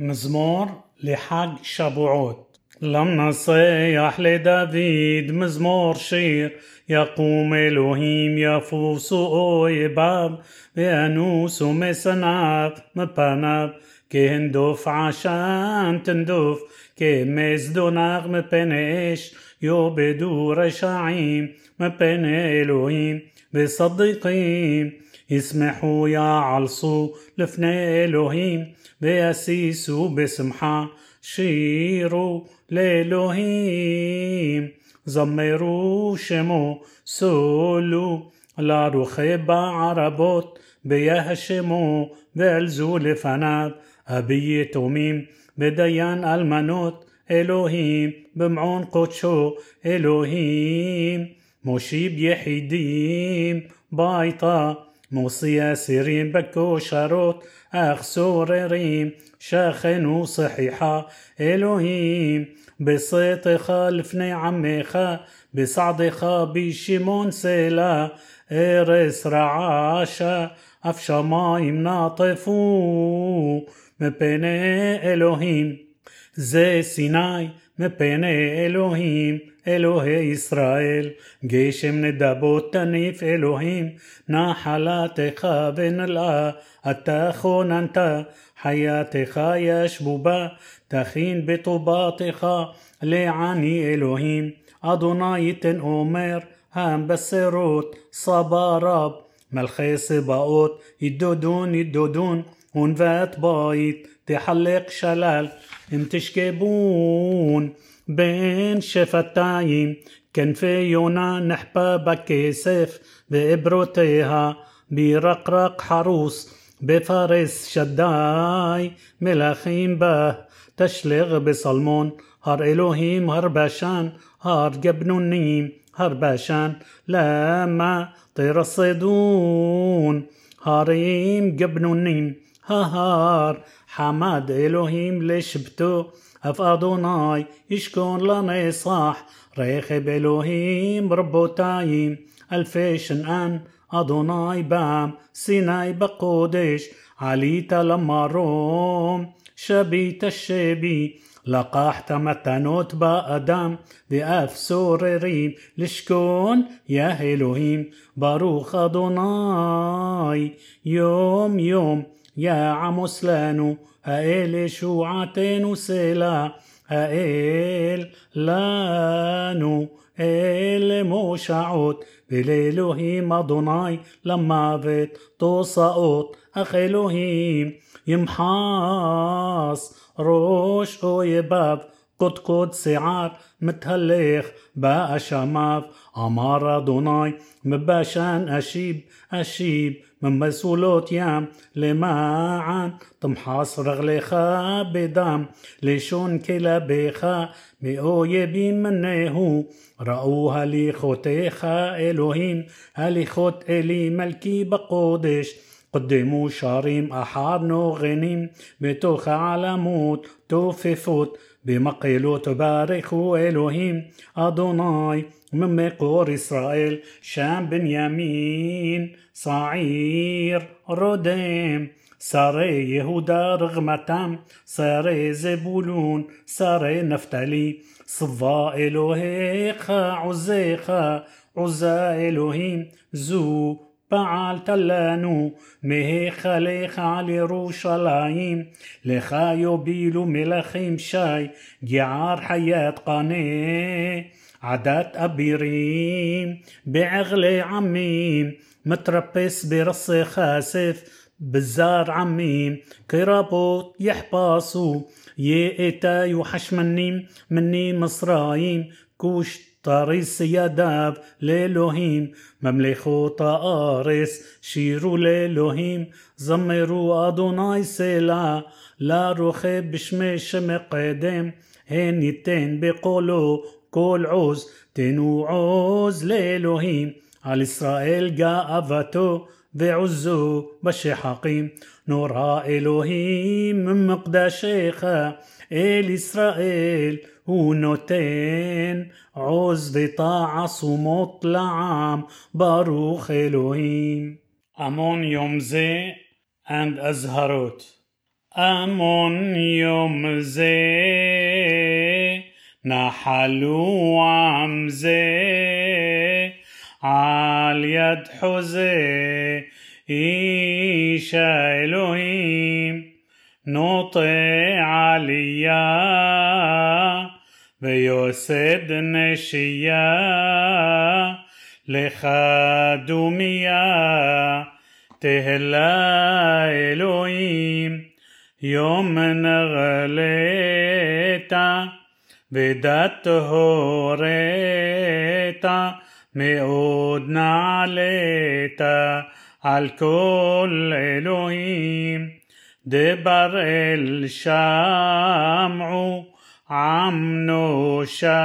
מזמור לחג שבועות. למה صيح לדוד מזמור שיר יקום אלוהים יפוסו אויביו ואנוסו משנאיו מפניו كي هندوف عشان تندوف كي مزدو ناغ يو بدو رشعيم مبن إلهيم بصديقيم يسمحوا يعلصوا لفن إلوهيم بأسيسو بسمحة شيرو لإلوهيم زمرو شمو سولو لارو خيبة عربوت بيهشموا بيلزوا لفناب אבי יתומים ודיין אלמנות אלוהים במעון קודשו אלוהים מושיב יחידים ביתה מוציא אסירים בכושרות אך סוררים שכנו שחיחה אלוהים בשאתך לפני עמך בסעדך בשמעון סלע ארץ רעשה אף שמיים נטפו מפני אלוהים. זה סיני מפני אלוהים. אלוהי ישראל, גשם נדבות תניף אלוהים, נחלתך ונלאה, אתה כוננת, חייתך ישבו בה, תכין בטובתך לעני אלוהים, אדוני ייתן אומר, המבשרות, סבא רב, ملخيص باوت يدودون يدودون هون فات بايت تحلق شلال امتشكبون بين شفتايم كان في يونا نحبا بكيسف بإبروتيها برقرق حروس بفارس شداي ملاخيم به تشلغ بصلمون هر إلوهيم هر بشان هر جبنونيم هربشان لما طير الصيدون. هاريم قبنونيم ههار حماد إلهيم ليش بتو؟ اف ادوناي يشكون لنا صاح ريخب الوهيم ربو تايم ألفيشن أن ادوناي بام سيناي بقودش. עלית למרום, שביט שבי, לקחת מתנות באדם, ואף סוררים לשכון, יא אלוהים, ברוך אדוני, יום יום, יא עמוס לנו, האל ישועתנו סלע, האל לנו, אל מושעות, الإلهيم أدوناي لما بيت تسقط أخ إلهيم يمحاص روش يباب قد قد سعار متهلخ بقى شماف أمار أدوناي مباشان أشيب أشيب אשיב ממסולות ים למען תמחס רגליך בדם לשון כלביך מאויבים מנהו ראו הליכותיך אלוהים הליכות אלי מלכי בקודש قدموا شاريم أحارنو غنيم بتوخ توفي توففوت بمقيلو تباركو إلهيم أدوناي من مقور إسرائيل شام بنيامين صعير روديم. ساري يهودا رغمتام ساري زبولون ساري نفتلي صفا إلهيخا عزيخا عزا إلهيم زو פעלת לנו מהיכליך על ירושלים לך יובילו מלכים שי גער חיית קנה עדת אבירים בעגלי עמים متربس برص خاسف بزار عميم كرابوت يحباسو يئتا يوحشمنيم مني مصرايم كوش طاريس يداب לאלוהים, ממלכות הארץ, שירו לאלוהים, זמרו אדוני סלע, לרוכב בשמי שמקדם, הן ייתן בקולו כל עוז, תנו עוז לאלוהים, על ישראל גאוותו, ועוזו בשחקים, נורא אלוהים ממקדשך, אל ישראל, הוא נותן עוז ותעצומות לעם, ברוך אלוהים. המון יום זה and אזהרות. أمون يوم زي נחלו עם זה על יד חוזה איש האלוהים נוטה עלייה ויוסד נשייה לך דומיה תהלה אלוהים יום נגלת ודת הורית מאוד נעלית על כל אלוהים. דבר אל שמעו עם נושעו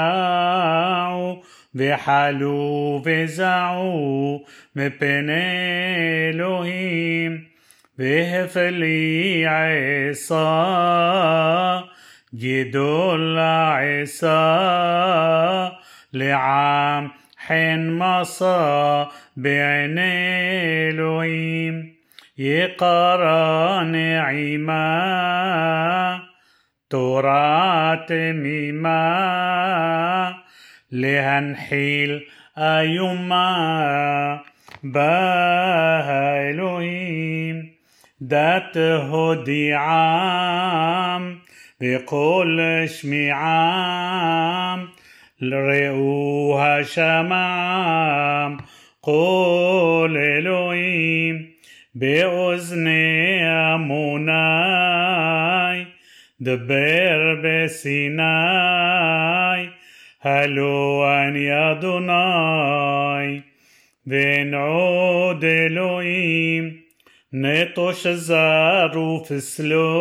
וחלו וזעו מפני אלוהים והפלי עשה גדול עשה לעם חן מסע בעיני אלוהים יקרה נעימה ترات مما لهنحيل أيما بها إلهيم دات هدي عام بكل شمعام لرئوها شمعام قول إلهيم. بأذن منام דבר בסיני הלא אני אדוני ואין עוד אלוהים נטוש זר ופסלו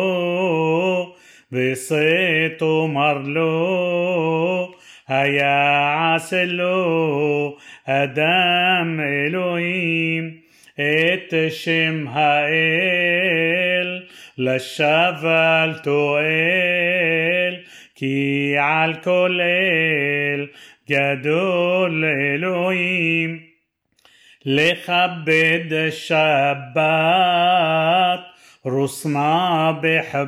וסט אומר לו היה עשה לו אדם אלוהים את שם האל לשווא אל תועל כי על כל אל גדול אלוהים. לכבד שבת רוסמה בחבת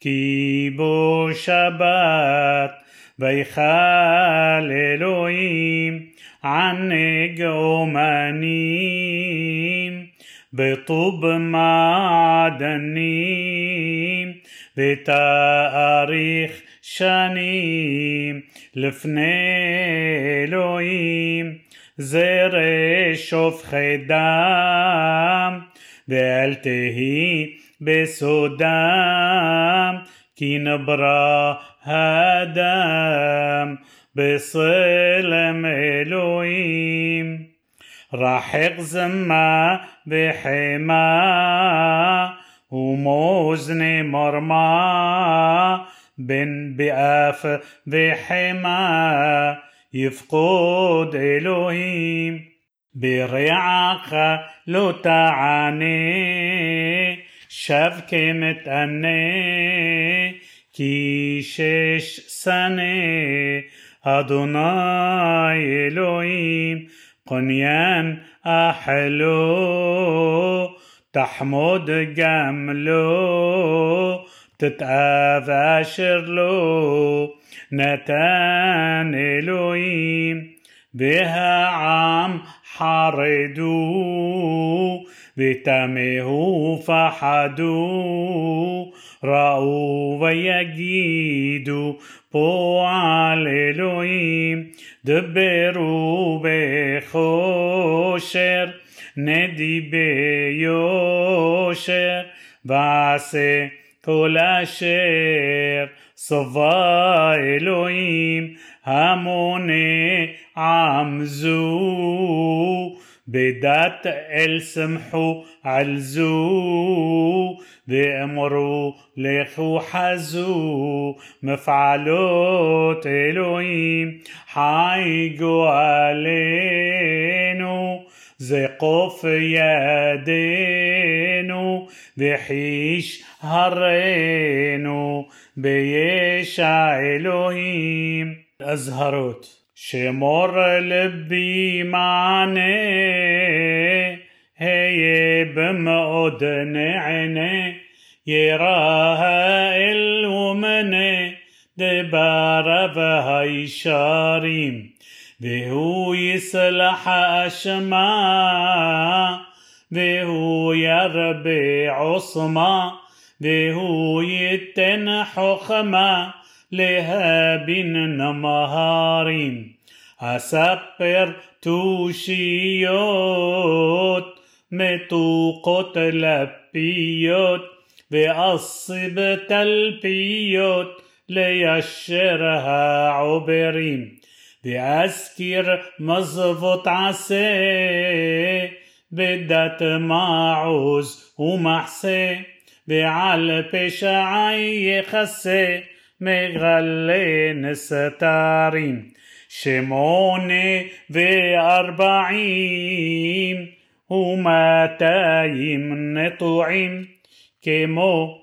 כי בו שבת ויכל אלוהים. ענג אומנים בטוב מעדנים בתאריך שנים לפני אלוהים זרע שופכי דם ואל תהי בסודם כי נברא האדם בצלם אלוהים רחק זמה بحما وموزن مرمى بن بأف بحما يفقد إلهيم برعاقة لو تعاني شفك متأني كي شش سنة أدوناي إلهيم قنيان آه، أحلو تحمود جملو تتآذى شرلو نتان إلوين بها عام حردوا بتمه رأو ويجيدو بو على إلوين דברו בחושר, נדי ביושר, ועשה כל אשר סובה אלוהים המוני עם זו בדת אל סמכו על זו ואמרו לכו חזו מפעלות אלוהים חייגו עלינו זה קוף ידינו וחיש הרינו בישע אלוהים אזהרות שמור לבי מענה היה במאוד נענה يراها الومنه دبار והישרים והוא יסלח אשמה והוא ירבה עוצמה והוא ייתן חוכמה להבין נמהרים אספר תושיות מתוקות לפיות ואסב תלפיות ليشرها عبرين بأسكر مزبط عسى بدت معوز ومحسي بعل بشعي خسي مغلين ستارين شموني وأربعين ومتايم نطوعين كمو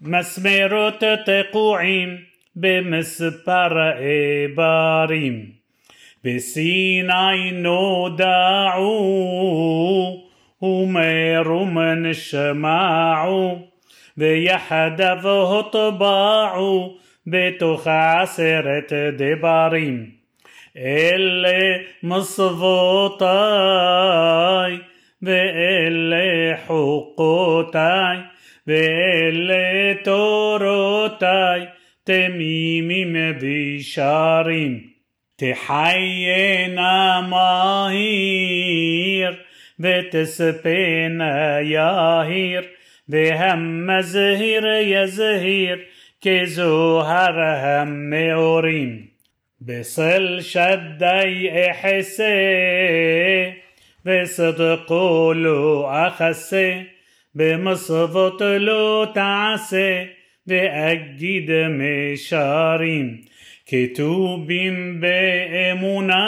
מסמרות תקועים במספר איברים. בסיני נודעו ומרום נשמעו ויחדיו הוטבעו בתוך עשרת דברים. اللي مصفوطاي باللي حقوتاي باللي تورتاي تميمي بشارين تحيينا ماهير بتسبينا ياهير بهم زهير يزهير كزهر هم أوريم بصل شدي إحسي بصدق لو أخسي بمصفط لو تعسي بأجد مشارين. كتوبين بإمونا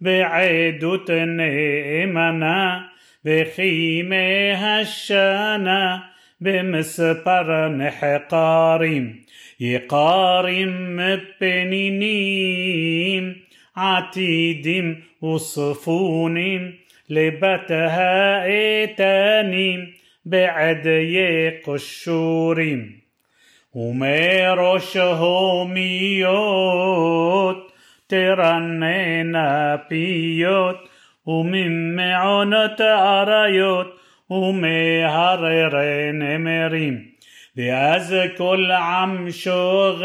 بعدت نئمنا بخيمة هشانا بمسبر نحقارين. يقارم بنينيم عتيدم وصفونيم لبتها إيتانيم بعدي قشوريم ومرشهوميوت ترننا بيوت ومن معونة أريوت ومهرر نمرين بأز كل عم شغيغ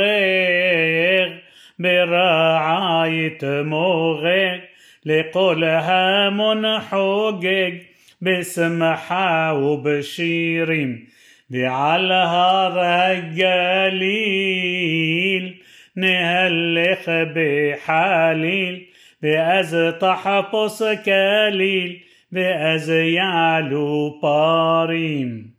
برعاية موغيغ لقولها منحوقق بسمحة وبشيرين بعلى هار الجليل نهلخ بحليل بأز تحفص كليل بأز يعلو باريم